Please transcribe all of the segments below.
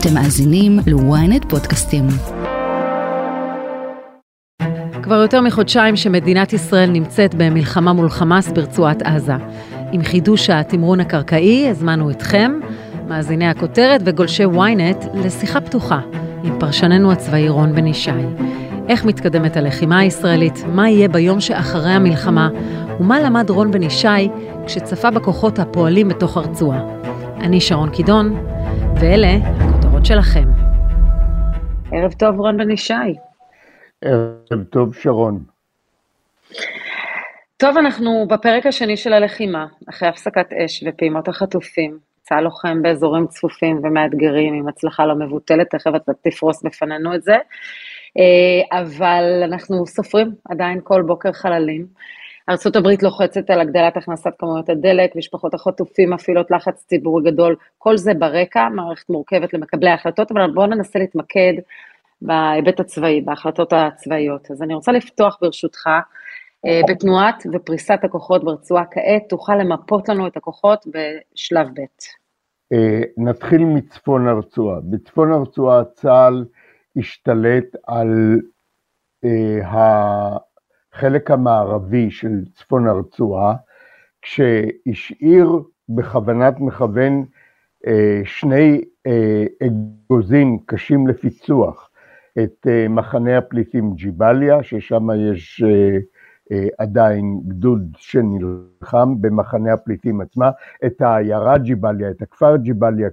אתם מאזינים ל-ynet פודקאסטים. כבר יותר מחודשיים שמדינת ישראל נמצאת במלחמה מול חמאס ברצועת עזה. עם חידוש התמרון הקרקעי, הזמנו אתכם, מאזיני הכותרת וגולשי ynet, לשיחה פתוחה עם פרשננו הצבאי רון בן ישי. איך מתקדמת הלחימה הישראלית, מה יהיה ביום שאחרי המלחמה, ומה למד רון בן ישי כשצפה בכוחות הפועלים בתוך הרצועה. אני שרון קידון, ואלה הכותרות שלכם. ערב טוב, רון בן ישי. ערב טוב, שרון. טוב, אנחנו בפרק השני של הלחימה, אחרי הפסקת אש ופעימות החטופים. צה"ל לוחם באזורים צפופים ומאתגרים, עם הצלחה לא מבוטלת, תכף אתה תפרוס בפנינו את זה. אה, אבל אנחנו סופרים עדיין כל בוקר חללים. ארה"ב לוחצת על הגדלת הכנסת כמויות הדלק, משפחות החטופים מפעילות לחץ ציבורי גדול, כל זה ברקע, מערכת מורכבת למקבלי ההחלטות, אבל בואו ננסה להתמקד בהיבט הצבאי, בהחלטות הצבאיות. אז אני רוצה לפתוח ברשותך אה, בתנועת ופריסת הכוחות ברצועה כעת, תוכל למפות לנו את הכוחות בשלב ב'. אה, נתחיל מצפון הרצועה. בצפון הרצועה צה"ל השתלט על אה, החלק המערבי של צפון הרצועה, כשהשאיר בכוונת מכוון שני אגוזים קשים לפיצוח, את מחנה הפליטים ג'יבליה, ששם יש אה, עדיין גדוד שנלחם במחנה הפליטים עצמה, את העיירה ג'יבליה, את הכפר ג'יבליה,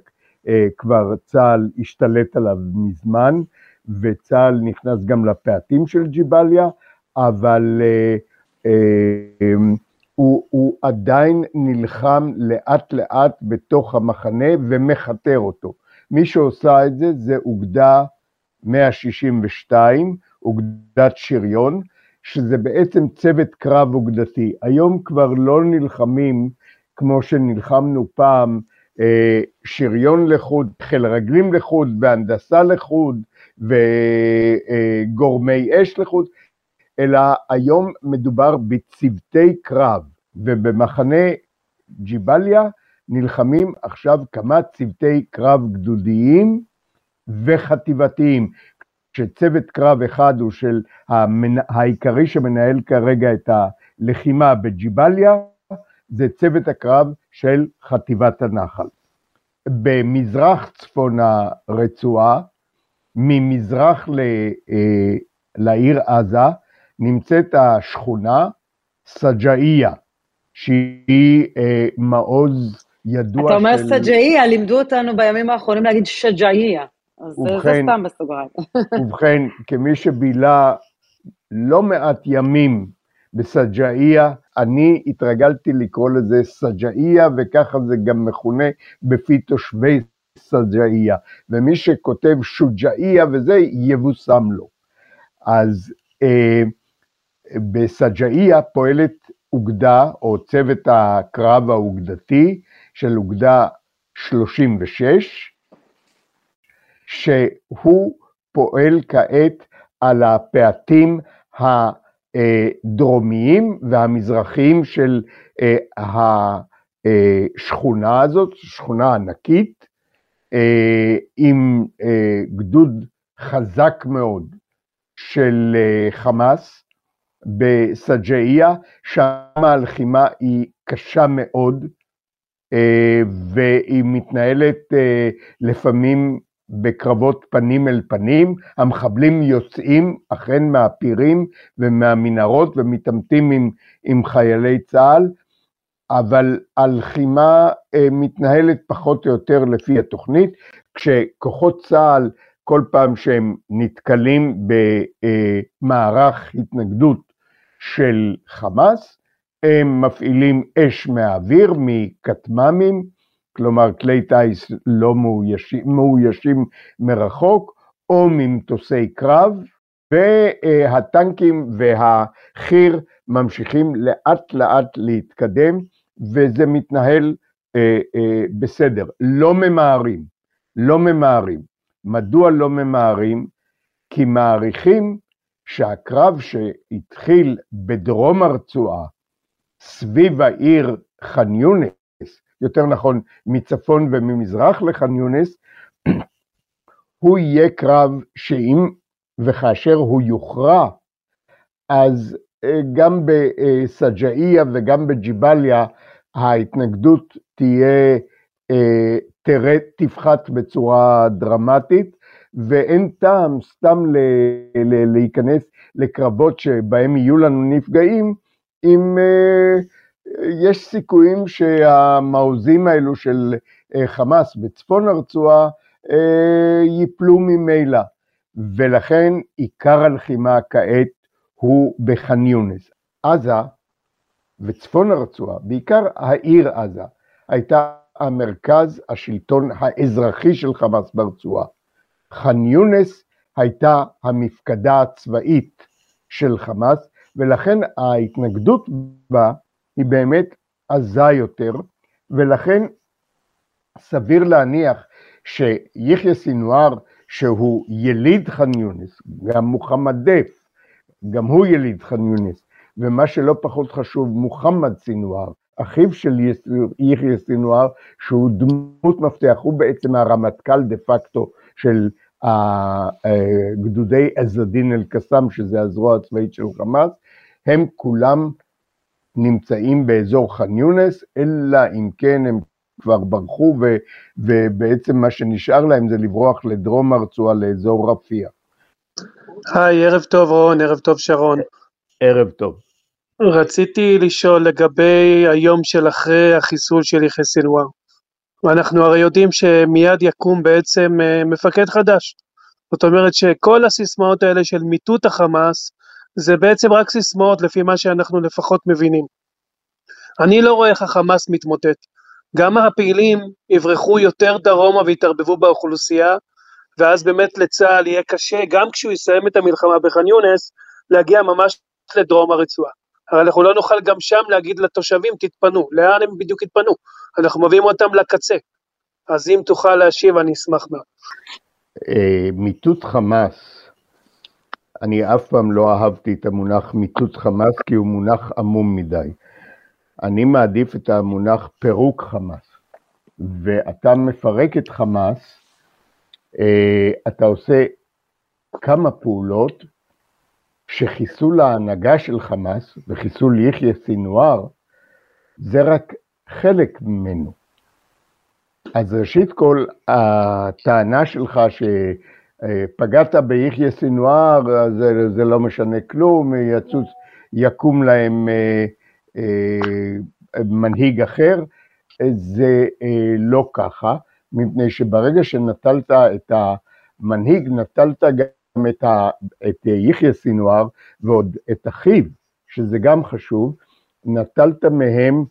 אה, כבר צה"ל השתלט עליו מזמן, וצה"ל נכנס גם לפאתים של ג'יבליה, אבל uh, uh, הוא, הוא עדיין נלחם לאט לאט בתוך המחנה ומכתר אותו. מי שעושה את זה זה אוגדה 162, אוגדת שריון, שזה בעצם צוות קרב אוגדתי. היום כבר לא נלחמים כמו שנלחמנו פעם, אה, שריון לחוד, חיל רגלים לחוד, והנדסה לחוד, וגורמי אש לחוד, אלא היום מדובר בצוותי קרב, ובמחנה ג'יבליה נלחמים עכשיו כמה צוותי קרב גדודיים וחטיבתיים. שצוות קרב אחד הוא של המנ... העיקרי שמנהל כרגע את הלחימה בג'יבליה, זה צוות הקרב של חטיבת הנחל. במזרח צפון הרצועה, ממזרח ל... אה, לעיר עזה, נמצאת השכונה סג'איה, שהיא אה, מעוז ידוע של... אתה אומר של... סג'איה, לימדו אותנו בימים האחרונים להגיד שג'איה. אז ובכן, זה סתם בסוגריים. ובכן, כמי שבילה לא מעט ימים בסג'איה, אני התרגלתי לקרוא לזה סג'איה, וככה זה גם מכונה בפי תושבי סג'איה. ומי שכותב שוג'איה וזה, יבושם לו. אז אה, בסג'איה פועלת אוגדה, או צוות הקרב האוגדתי של אוגדה 36, שהוא פועל כעת על הפאתים הדרומיים והמזרחיים של אה, השכונה הזאת, שכונה ענקית, אה, עם אה, גדוד חזק מאוד של חמאס בסג'איה, שם הלחימה היא קשה מאוד, והיא מתנהלת לפעמים בקרבות פנים אל פנים, המחבלים יוצאים אכן מהפירים ומהמנהרות ומתעמתים עם, עם חיילי צה"ל, אבל הלחימה אה, מתנהלת פחות או יותר לפי התוכנית, כשכוחות צה"ל כל פעם שהם נתקלים במערך התנגדות של חמאס, הם מפעילים אש מהאוויר, מכטמ"מים, כלומר כלי טיס לא מאוישים, מאוישים מרחוק, או ממטוסי קרב, והטנקים והחי"ר ממשיכים לאט לאט להתקדם, וזה מתנהל אה, אה, בסדר. לא ממהרים, לא ממהרים. מדוע לא ממהרים? כי מעריכים שהקרב שהתחיל בדרום הרצועה, סביב העיר ח'אן יונס, יותר נכון מצפון וממזרח לח'אן יונס, הוא יהיה קרב שאם וכאשר הוא יוכרע, אז אה, גם בסג'איה וגם בג'יבליה ההתנגדות תהיה, אה, תפחת בצורה דרמטית, ואין טעם סתם ל, ל, להיכנס לקרבות שבהם יהיו לנו נפגעים, אם אה, יש סיכויים שהמעוזים האלו של חמאס בצפון הרצועה ייפלו ממילא. ולכן עיקר הלחימה כעת הוא בח'אן יונס. עזה וצפון הרצועה, בעיקר העיר עזה, הייתה המרכז השלטון האזרחי של חמאס ברצועה. ח'אן יונס הייתה המפקדה הצבאית של חמאס, ולכן ההתנגדות בה היא באמת עזה יותר, ולכן סביר להניח שיחיא סינואר, שהוא יליד ח'אן יונס, גם מוחמד דף, גם הוא יליד ח'אן יונס, ומה שלא פחות חשוב, מוחמד סינואר, אחיו של יחיא סינואר, שהוא דמות מפתח, הוא בעצם הרמטכ"ל דה פקטו של גדודי עז-א-דין אל-קסאם, שזה הזרוע הצבאית של חמאס, הם כולם נמצאים באזור ח'אן יונס, אלא אם כן הם כבר ברחו, ו, ובעצם מה שנשאר להם זה לברוח לדרום הרצועה, לאזור רפיח. היי, ערב טוב רון, ערב טוב שרון. ערב טוב. רציתי לשאול לגבי היום של אחרי החיסול של יחיא סנוואר. ואנחנו הרי יודעים שמיד יקום בעצם אה, מפקד חדש. זאת אומרת שכל הסיסמאות האלה של מיטוט החמאס, זה בעצם רק סיסמאות לפי מה שאנחנו לפחות מבינים. אני לא רואה איך החמאס מתמוטט. גם הפעילים יברחו יותר דרומה ויתערבבו באוכלוסייה, ואז באמת לצה"ל יהיה קשה, גם כשהוא יסיים את המלחמה בח'אן יונס, להגיע ממש לדרום הרצועה. הרי אנחנו לא נוכל גם שם להגיד לתושבים, תתפנו. לאן הם בדיוק יתפנו? אנחנו מביאים אותם לקצה. אז אם תוכל להשיב, אני אשמח מאוד. אה, מיטוט חמאס, אני אף פעם לא אהבתי את המונח מיטוט חמאס, כי הוא מונח עמום מדי. אני מעדיף את המונח פירוק חמאס. ואתה מפרק את חמאס, אה, אתה עושה כמה פעולות שחיסול ההנהגה של חמאס וחיסול יחיא סינואר זה רק חלק ממנו. אז ראשית כל, הטענה שלך שפגעת ביחיא סינואר, זה, זה לא משנה כלום, יצוץ, יקום להם אה, אה, מנהיג אחר, זה אה, לא ככה, מפני שברגע שנטלת את המנהיג, נטלת גם את, ה, את יחיא סינואר ועוד את אחיו, שזה גם חשוב, נטלת מהם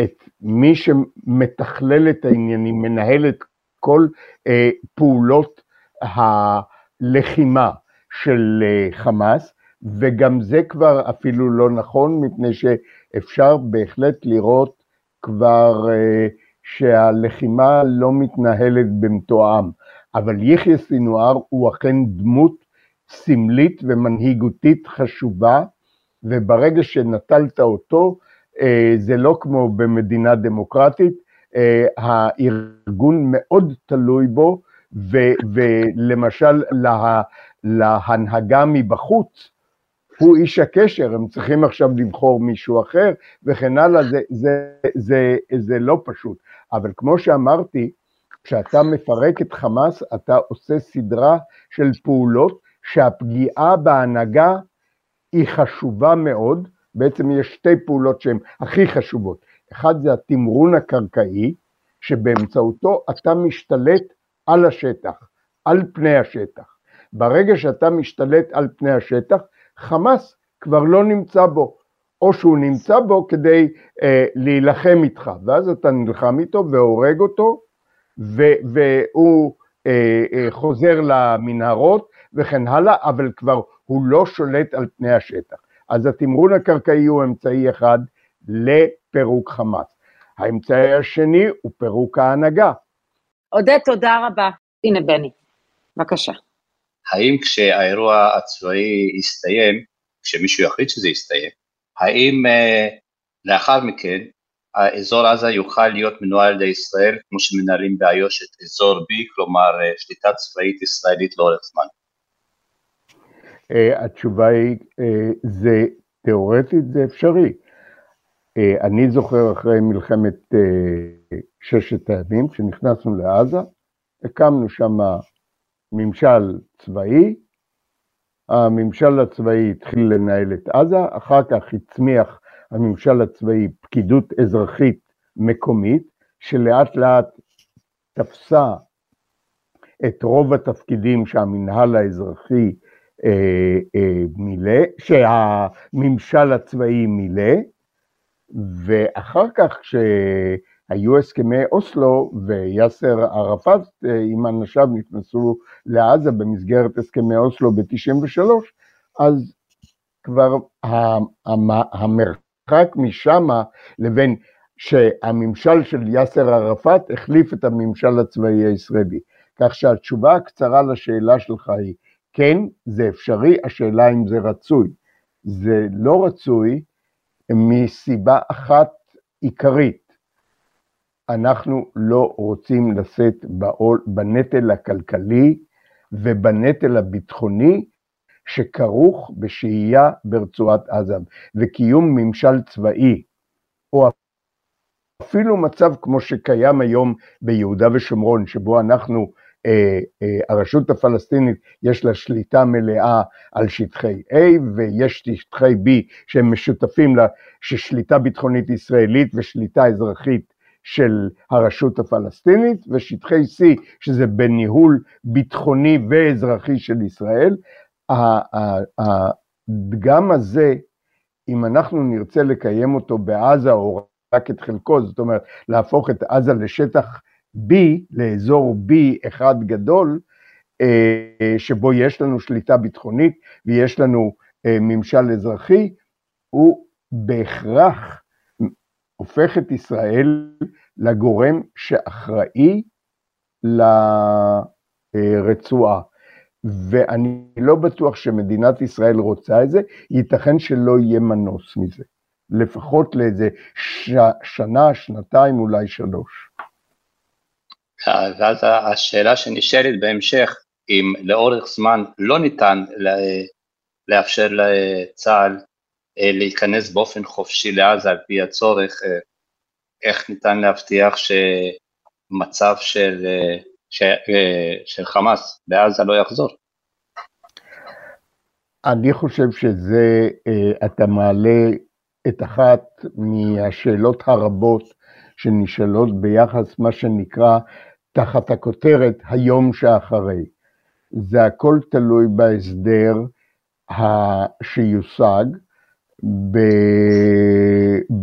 את מי שמתכלל את העניינים, מנהל את כל אה, פעולות הלחימה של אה, חמאס, וגם זה כבר אפילו לא נכון, מפני שאפשר בהחלט לראות כבר אה, שהלחימה לא מתנהלת במתואם. אבל יחיא סינואר הוא אכן דמות סמלית ומנהיגותית חשובה, וברגע שנטלת אותו, אה, זה לא כמו במדינה דמוקרטית, אה, הארגון מאוד תלוי בו, ולמשל לה, להנהגה מבחוץ, הוא איש הקשר, הם צריכים עכשיו לבחור מישהו אחר וכן הלאה, זה, זה, זה, זה לא פשוט. אבל כמו שאמרתי, כשאתה מפרק את חמאס, אתה עושה סדרה של פעולות שהפגיעה בהנהגה היא חשובה מאוד, בעצם יש שתי פעולות שהן הכי חשובות. אחד זה התמרון הקרקעי, שבאמצעותו אתה משתלט על השטח, על פני השטח. ברגע שאתה משתלט על פני השטח, חמאס כבר לא נמצא בו, או שהוא נמצא bו כדי אה, להילחם איתך, ואז אתה נלחם איתו והורג אותו, והוא חוזר למנהרות וכן הלאה, אבל כבר הוא לא שולט על פני השטח. אז התמרון הקרקעי הוא אמצעי אחד לפירוק חמאס. האמצעי השני הוא פירוק ההנהגה. עודד, תודה רבה. הנה בני, בבקשה. האם כשהאירוע הצבאי יסתיים, כשמישהו יחליט שזה יסתיים, האם uh, לאחר מכן האזור עזה יוכל להיות מנוהל על ידי ישראל כמו שמנהלים באיו"ש את אזור B, כלומר שליטה צבאית ישראלית לאורך זמן? התשובה היא, זה תיאורטית זה אפשרי. אני זוכר אחרי מלחמת ששת הימים, כשנכנסנו לעזה, הקמנו שם ממשל צבאי, הממשל הצבאי התחיל לנהל את עזה, אחר כך הצמיח הממשל הצבאי פקידות אזרחית מקומית, שלאט לאט תפסה את רוב התפקידים שהמנהל האזרחי אה, אה, מילא, שהממשל הצבאי מילא, ואחר כך כשהיו הסכמי אוסלו ויאסר ערפאת אה, עם אנשיו נכנסו לעזה במסגרת הסכמי אוסלו ב-93, אז כבר המרחק משם לבין שהממשל של יאסר ערפאת החליף את הממשל הצבאי הישראלי. כך שהתשובה הקצרה לשאלה שלך היא, כן, זה אפשרי, השאלה אם זה רצוי. זה לא רצוי מסיבה אחת עיקרית, אנחנו לא רוצים לשאת בנטל הכלכלי ובנטל הביטחוני שכרוך בשהייה ברצועת עזה וקיום ממשל צבאי, או אפילו מצב כמו שקיים היום ביהודה ושומרון, שבו אנחנו אה, אה, הרשות הפלסטינית יש לה שליטה מלאה על שטחי A ויש שטחי B שהם משותפים לה, ששליטה ביטחונית ישראלית ושליטה אזרחית של הרשות הפלסטינית ושטחי C שזה בניהול ביטחוני ואזרחי של ישראל. הדגם הזה, אם אנחנו נרצה לקיים אותו בעזה או רק את חלקו, זאת אומרת להפוך את עזה לשטח B, לאזור B אחד גדול, אה, שבו יש לנו שליטה ביטחונית ויש לנו אה, ממשל אזרחי, הוא בהכרח הופך את ישראל לגורם שאחראי לרצועה. ואני לא בטוח שמדינת ישראל רוצה את זה, ייתכן שלא יהיה מנוס מזה, לפחות לאיזה ש... שנה, שנתיים, אולי שלוש. ואז השאלה שנשאלת בהמשך, אם לאורך זמן לא ניתן לאפשר לצה"ל אה, להיכנס באופן חופשי לעזה על פי הצורך, אה, איך ניתן להבטיח שמצב של, אה, ש, של חמאס בעזה לא יחזור? אני חושב שזה, אתה מעלה את אחת מהשאלות הרבות שנשאלות ביחס מה שנקרא תחת הכותרת היום שאחרי. זה הכל תלוי בהסדר שיושג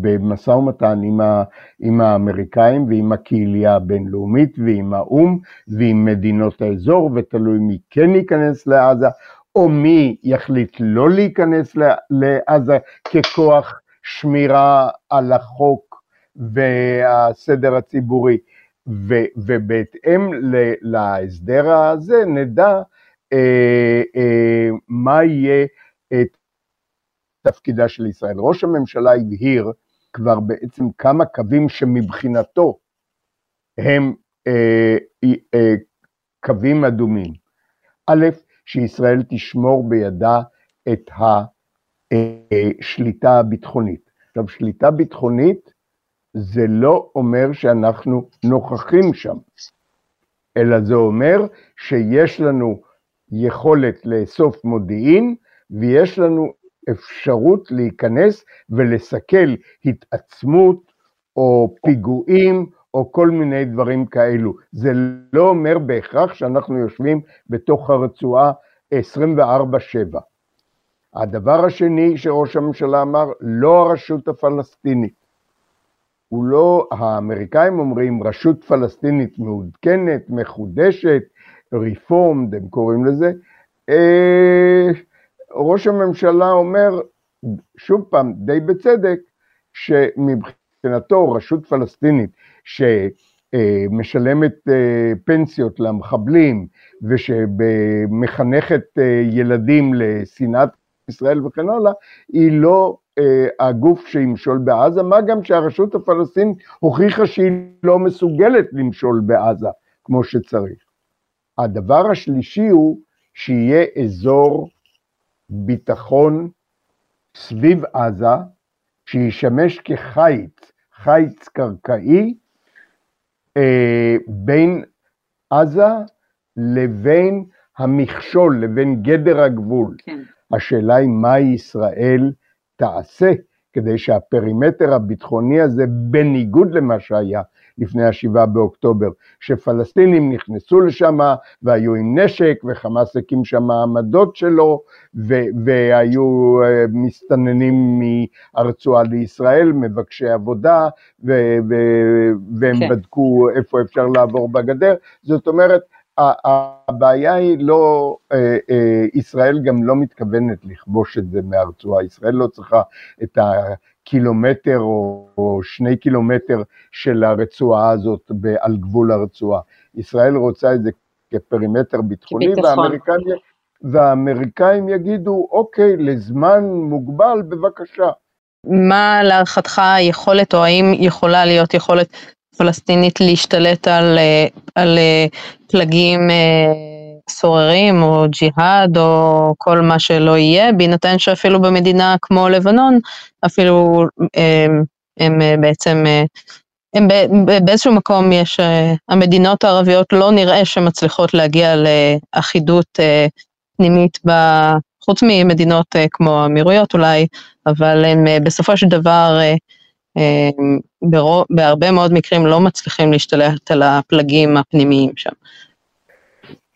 במשא ומתן עם, ה, עם האמריקאים ועם הקהילייה הבינלאומית ועם האו"ם ועם מדינות האזור, ותלוי מי כן ייכנס לעזה, או מי יחליט לא להיכנס לעזה ככוח שמירה על החוק והסדר הציבורי. ו, ובהתאם ל, להסדר הזה נדע אה, אה, מה יהיה את תפקידה של ישראל. ראש הממשלה הבהיר כבר בעצם כמה קווים שמבחינתו הם אה, אה, קווים אדומים. א', שישראל תשמור בידה את השליטה אה, הביטחונית. עכשיו, שליטה ביטחונית זה לא אומר שאנחנו נוכחים שם, אלא זה אומר שיש לנו יכולת לאסוף מודיעין ויש לנו אפשרות להיכנס ולסכל התעצמות או פיגועים או כל מיני דברים כאלו. זה לא אומר בהכרח שאנחנו יושבים בתוך הרצועה 24/7. הדבר השני שראש הממשלה אמר, לא הרשות הפלסטינית. הוא לא, האמריקאים אומרים רשות פלסטינית מעודכנת, מחודשת, ריפורמד, הם קוראים לזה. אה, ראש הממשלה אומר, שוב פעם, די בצדק, שמבחינתו רשות פלסטינית שמשלמת אה, פנסיות למחבלים ושמחנכת אה, ילדים לשנאת ישראל וכן הלאה, היא לא אה, הגוף שימשול בעזה, מה גם שהרשות הפלסטינית הוכיחה שהיא לא מסוגלת למשול בעזה כמו שצריך. הדבר השלישי הוא שיהיה אזור ביטחון סביב עזה, שישמש כחיץ, חיץ קרקעי, אה, בין עזה לבין המכשול, לבין גדר הגבול. כן. השאלה היא מה ישראל תעשה כדי שהפרימטר הביטחוני הזה, בניגוד למה שהיה לפני השבעה באוקטובר, שפלסטינים נכנסו לשם והיו עם נשק וחמאס הקים שם העמדות שלו והיו אה, מסתננים מהרצועה לישראל, מבקשי עבודה והם כן. בדקו איפה אפשר לעבור בגדר, זאת אומרת הבעיה היא לא, אה, אה, ישראל גם לא מתכוונת לכבוש את זה מהרצועה, ישראל לא צריכה את הקילומטר או שני קילומטר של הרצועה הזאת על גבול הרצועה, ישראל רוצה את זה כפרימטר ביטחוני, והאמריקאים, והאמריקאים יגידו, אוקיי, לזמן מוגבל, בבקשה. מה להערכתך היכולת, או האם יכולה להיות יכולת פלסטינית להשתלט על, אה, על אה, פלגים אה, סוררים או ג'יהאד או כל מה שלא יהיה, בהינתן שאפילו במדינה כמו לבנון, אפילו הם, הם בעצם, הם באיזשהו מקום יש, המדינות הערביות לא נראה שמצליחות להגיע לאחידות פנימית. חוץ ממדינות כמו האמירויות אולי, אבל הם בסופו של דבר בהרבה מאוד מקרים לא מצליחים להשתלט על הפלגים הפנימיים שם.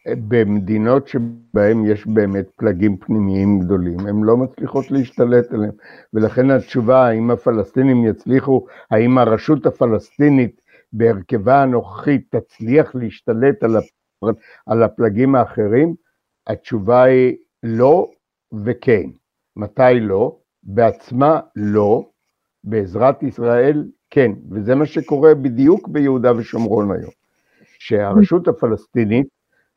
במדינות שבהן יש באמת פלגים פנימיים גדולים, הן לא מצליחות להשתלט עליהם, ולכן התשובה האם הפלסטינים יצליחו, האם הרשות הפלסטינית בהרכבה הנוכחית תצליח להשתלט על, הפ... על הפלגים האחרים, התשובה היא לא וכן. מתי לא? בעצמה לא, בעזרת ישראל, כן, וזה מה שקורה בדיוק ביהודה ושומרון היום, שהרשות הפלסטינית,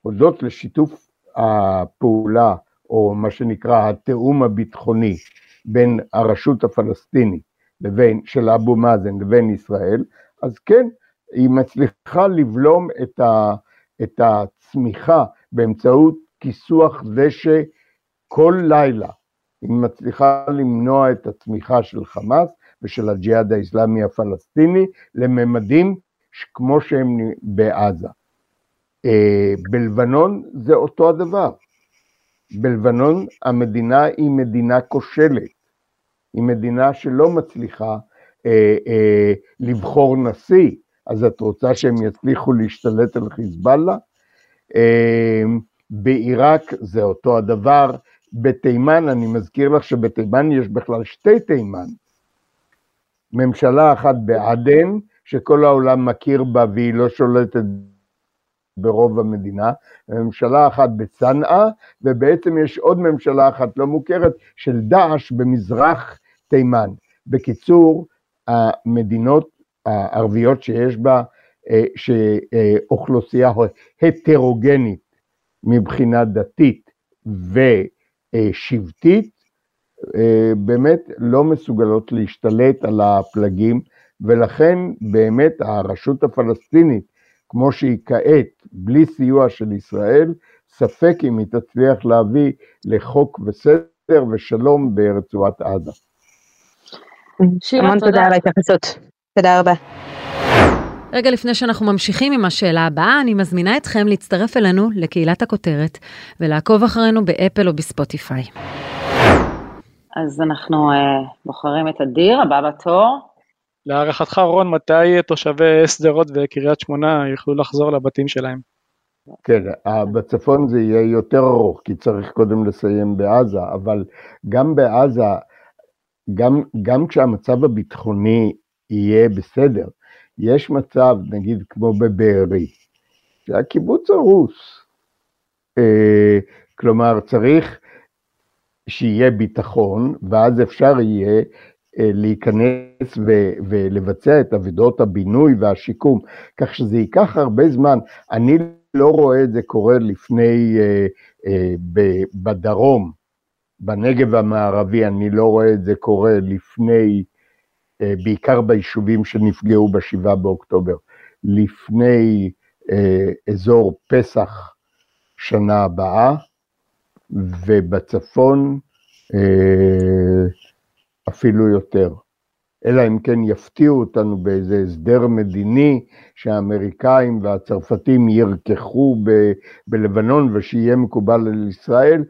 הודות לשיתוף הפעולה, או מה שנקרא התיאום הביטחוני בין הרשות הפלסטינית לבין, של אבו מאזן לבין ישראל, אז כן, היא מצליחה לבלום את, ה, את הצמיחה באמצעות כיסוח דשא כל לילה. היא מצליחה למנוע את הצמיחה של חמאס, ושל הג'יהאד האיסלאמי הפלסטיני לממדים כמו שהם בעזה. אה, בלבנון זה אותו הדבר. בלבנון המדינה היא מדינה כושלת, היא מדינה שלא מצליחה אה, אה, לבחור נשיא, אז את רוצה שהם יצליחו להשתלט על חיזבאללה? אה, בעיראק זה אותו הדבר, בתימן, אני מזכיר לך שבתימן יש בכלל שתי תימן, ממשלה אחת בעדן, שכל העולם מכיר בה והיא לא שולטת ברוב המדינה, ממשלה אחת בצנעא, ובעצם יש עוד ממשלה אחת לא מוכרת של דאעש במזרח תימן. בקיצור, המדינות הערביות שיש בה, אה, שאוכלוסייה הטרוגנית מבחינה דתית ושבטית, באמת לא מסוגלות להשתלט על הפלגים, ולכן באמת הרשות הפלסטינית, כמו שהיא כעת, בלי סיוע של ישראל, ספק אם היא תצליח להביא לחוק וסדר ושלום ברצועת עזה. המון תודה על ההתייחסות. תודה רבה. רגע לפני שאנחנו ממשיכים עם השאלה הבאה, אני מזמינה אתכם להצטרף אלינו לקהילת הכותרת ולעקוב אחרינו באפל או בספוטיפיי. אז אנחנו uh, בוחרים את אדיר, הבא בתור. להערכתך, רון, מתי תושבי שדרות וקריית שמונה יוכלו לחזור לבתים שלהם? כן, בצפון זה יהיה יותר ארוך, כי צריך קודם לסיים בעזה, אבל גם בעזה, גם, גם כשהמצב הביטחוני יהיה בסדר, יש מצב, נגיד כמו בבארי, שהקיבוץ הרוס. אה, כלומר, צריך שיהיה ביטחון, ואז אפשר יהיה אה, להיכנס ו- ולבצע את עבודות הבינוי והשיקום, כך שזה ייקח הרבה זמן. אני לא רואה את זה קורה לפני, אה, אה, ב- בדרום, בנגב המערבי אני לא רואה את זה קורה לפני, אה, בעיקר ביישובים שנפגעו ב-7 באוקטובר, לפני אה, אזור פסח שנה הבאה, ובצפון אה, אפילו יותר. אלא אם כן יפתיעו אותנו באיזה הסדר מדיני שהאמריקאים והצרפתים ירקחו ב- בלבנון ושיהיה מקובל על ישראל,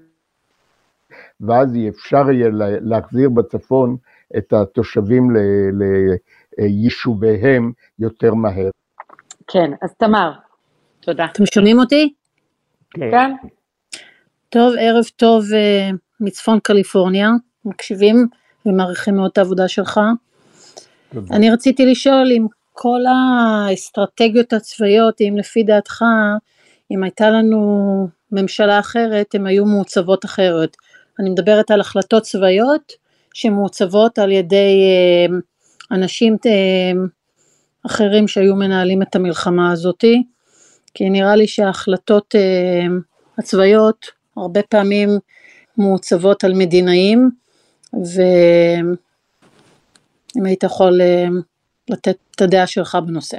ואז אפשר יהיה להחזיר בצפון את התושבים ליישוביהם יותר מהר. כן, אז תמר, תודה. אתם שומעים אותי? כן. כן. טוב, ערב טוב uh, מצפון קליפורניה, מקשיבים ומעריכים מאוד את העבודה שלך. אני רציתי לשאול אם כל האסטרטגיות הצבאיות, אם לפי דעתך, אם הייתה לנו ממשלה אחרת, הן היו מעוצבות אחרת. אני מדברת על החלטות צבאיות שמעוצבות על ידי uh, אנשים uh, אחרים שהיו מנהלים את המלחמה הזאתי, כי נראה לי שההחלטות הצבאיות הרבה פעמים מעוצבות על מדינאים, ואם היית יכול uh, לתת את הדעה שלך בנושא.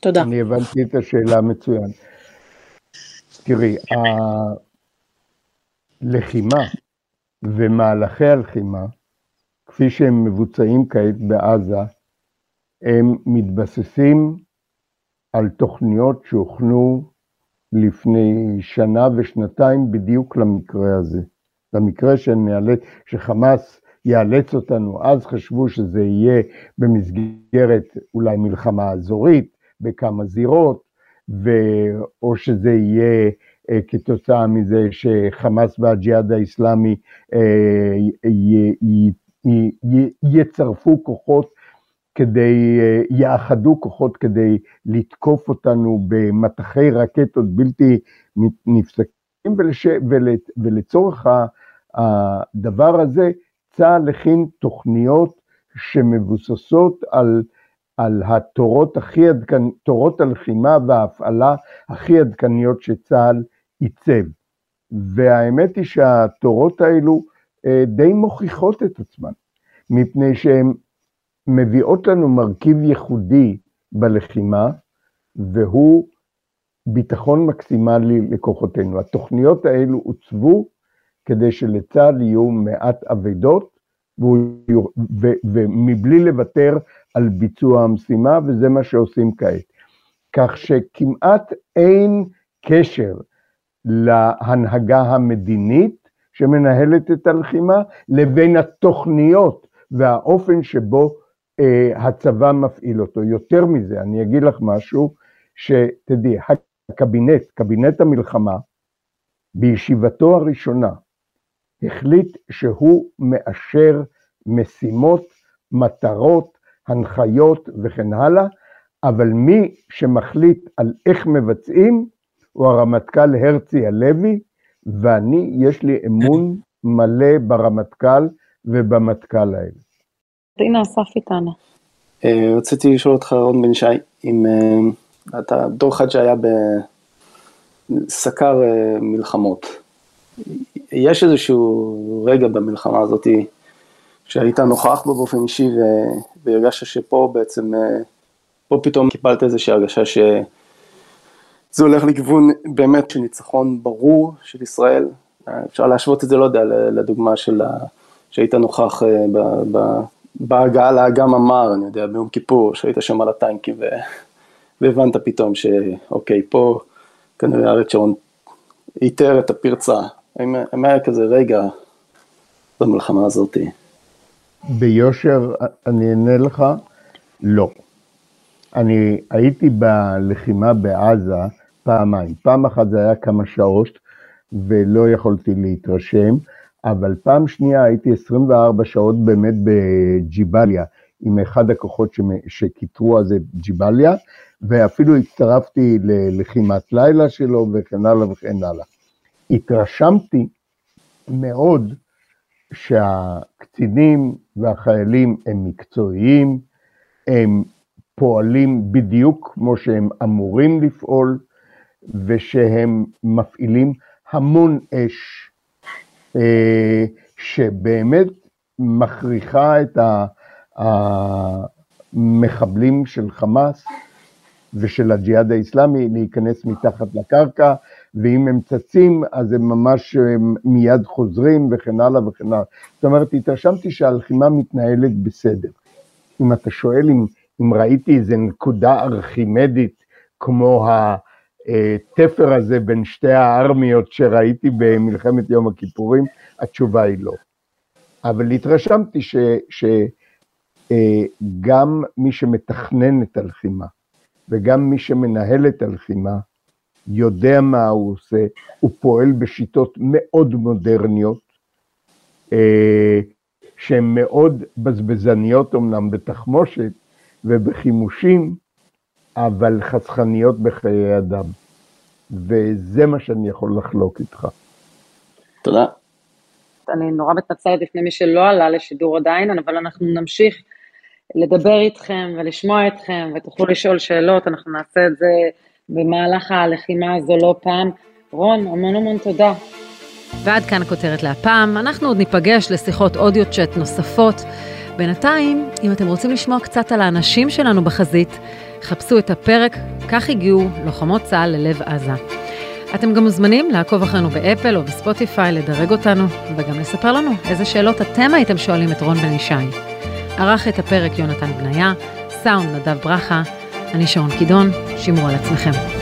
תודה. אני הבנתי את השאלה מצוין. תראי, הלחימה ומהלכי הלחימה, כפי שהם מבוצעים כעת בעזה, הם מתבססים על תוכניות שהוכנו לפני שנה ושנתיים בדיוק למקרה הזה. למקרה שנאלץ, שחמאס יאלץ אותנו, אז חשבו שזה יהיה במסגרת אולי מלחמה אזורית, בכמה זירות, ו... או שזה יהיה אה, כתוצאה מזה שחמאס והג'יהאד האיסלאמי אה, יצרפו כוחות כדי, אה, יאחדו כוחות כדי לתקוף אותנו במטחי רקטות בלתי נפסקים, ולש, ול, ולצורך הדבר הזה צה"ל הכין תוכניות שמבוססות על, על התורות הכי עדכניות, תורות הלחימה וההפעלה הכי עדכניות שצה"ל עיצב. והאמת היא שהתורות האלו אה, די מוכיחות את עצמן, מפני שהן מביאות לנו מרכיב ייחודי בלחימה, והוא ביטחון מקסימלי לכוחותינו. התוכניות האלו עוצבו כדי שלצה"ל יהיו מעט אבדות, ומבלי לוותר על ביצוע המשימה, וזה מה שעושים כעת. כך שכמעט אין קשר להנהגה המדינית שמנהלת את הלחימה, לבין התוכניות והאופן שבו הצבא מפעיל אותו. יותר מזה, אני אגיד לך משהו, שתדעי, הקבינט, קבינט המלחמה, בישיבתו הראשונה, החליט שהוא מאשר משימות, מטרות, הנחיות וכן הלאה, אבל מי שמחליט על איך מבצעים הוא הרמטכ"ל הרצי הלוי, ואני, יש לי אמון מלא ברמטכ"ל ובמטכ"ל האלה. הנה אסף איתנו. אה, רציתי לשאול אותך, רון בן שי, אם אה, אתה דור אחד שהיה בסקר אה, מלחמות, יש איזשהו רגע במלחמה הזאת שהיית נוכח בו באופן אישי והרגשת שפה בעצם, פה פתאום קיבלת איזושהי הרגשה שזה הולך לכיוון באמת של ניצחון ברור של ישראל, אפשר להשוות את זה, לא יודע, לדוגמה של שהיית נוכח ב, ב, בהגעה לאגם המר, אני יודע, ביום כיפור, שהיית שם על הטנקים. והבנת פתאום שאוקיי, פה כנראה אריק שרון איתר את הפרצה. האם היה כזה רגע במלחמה הזאת? ביושר, אני אענה לך, לא. אני הייתי בלחימה בעזה פעמיים. פעם אחת זה היה כמה שעות ולא יכולתי להתרשם, אבל פעם שנייה הייתי 24 שעות באמת בג'יבליה, עם אחד הכוחות שכיתרו אז את ג'יבליה, ואפילו הצטרפתי ללחימת לילה שלו וכן הלאה וכן הלאה. התרשמתי מאוד שהקצינים והחיילים הם מקצועיים, הם פועלים בדיוק כמו שהם אמורים לפעול, ושהם מפעילים המון אש, שבאמת מכריחה את המחבלים של חמאס ושל הג'יהאד האיסלאמי להיכנס מתחת לקרקע, ואם הם צצים אז הם ממש מיד חוזרים וכן הלאה וכן הלאה. זאת אומרת, התרשמתי שהלחימה מתנהלת בסדר. אם אתה שואל אם, אם ראיתי איזה נקודה ארכימדית כמו התפר הזה בין שתי הארמיות שראיתי במלחמת יום הכיפורים, התשובה היא לא. אבל התרשמתי שגם מי שמתכנן את הלחימה וגם מי שמנהל את הלחימה יודע מה הוא עושה, הוא פועל בשיטות מאוד מודרניות, אה, שהן מאוד בזבזניות אמנם בתחמושת ובחימושים, אבל חסכניות בחיי אדם. וזה מה שאני יכול לחלוק איתך. תודה. אני נורא מתנצלת בפני מי שלא עלה לשידור עדיין, אבל אנחנו נמשיך לדבר איתכם ולשמוע אתכם, ותוכלו לשאול שאלות, אנחנו נעשה את זה במהלך הלחימה הזו לא פעם. רון, המון המון תודה. ועד כאן הכותרת להפעם, אנחנו עוד ניפגש לשיחות אודיו צ'אט נוספות. בינתיים, אם אתם רוצים לשמוע קצת על האנשים שלנו בחזית, חפשו את הפרק "כך הגיעו לוחמות צה"ל ללב עזה". אתם גם מוזמנים לעקוב אחרינו באפל או בספוטיפיי, לדרג אותנו, וגם לספר לנו איזה שאלות אתם הייתם שואלים את רון בן ישי. ערך את הפרק יונתן בניה, סאונד נדב ברכה, אני שרון קידון, שמרו על עצמכם.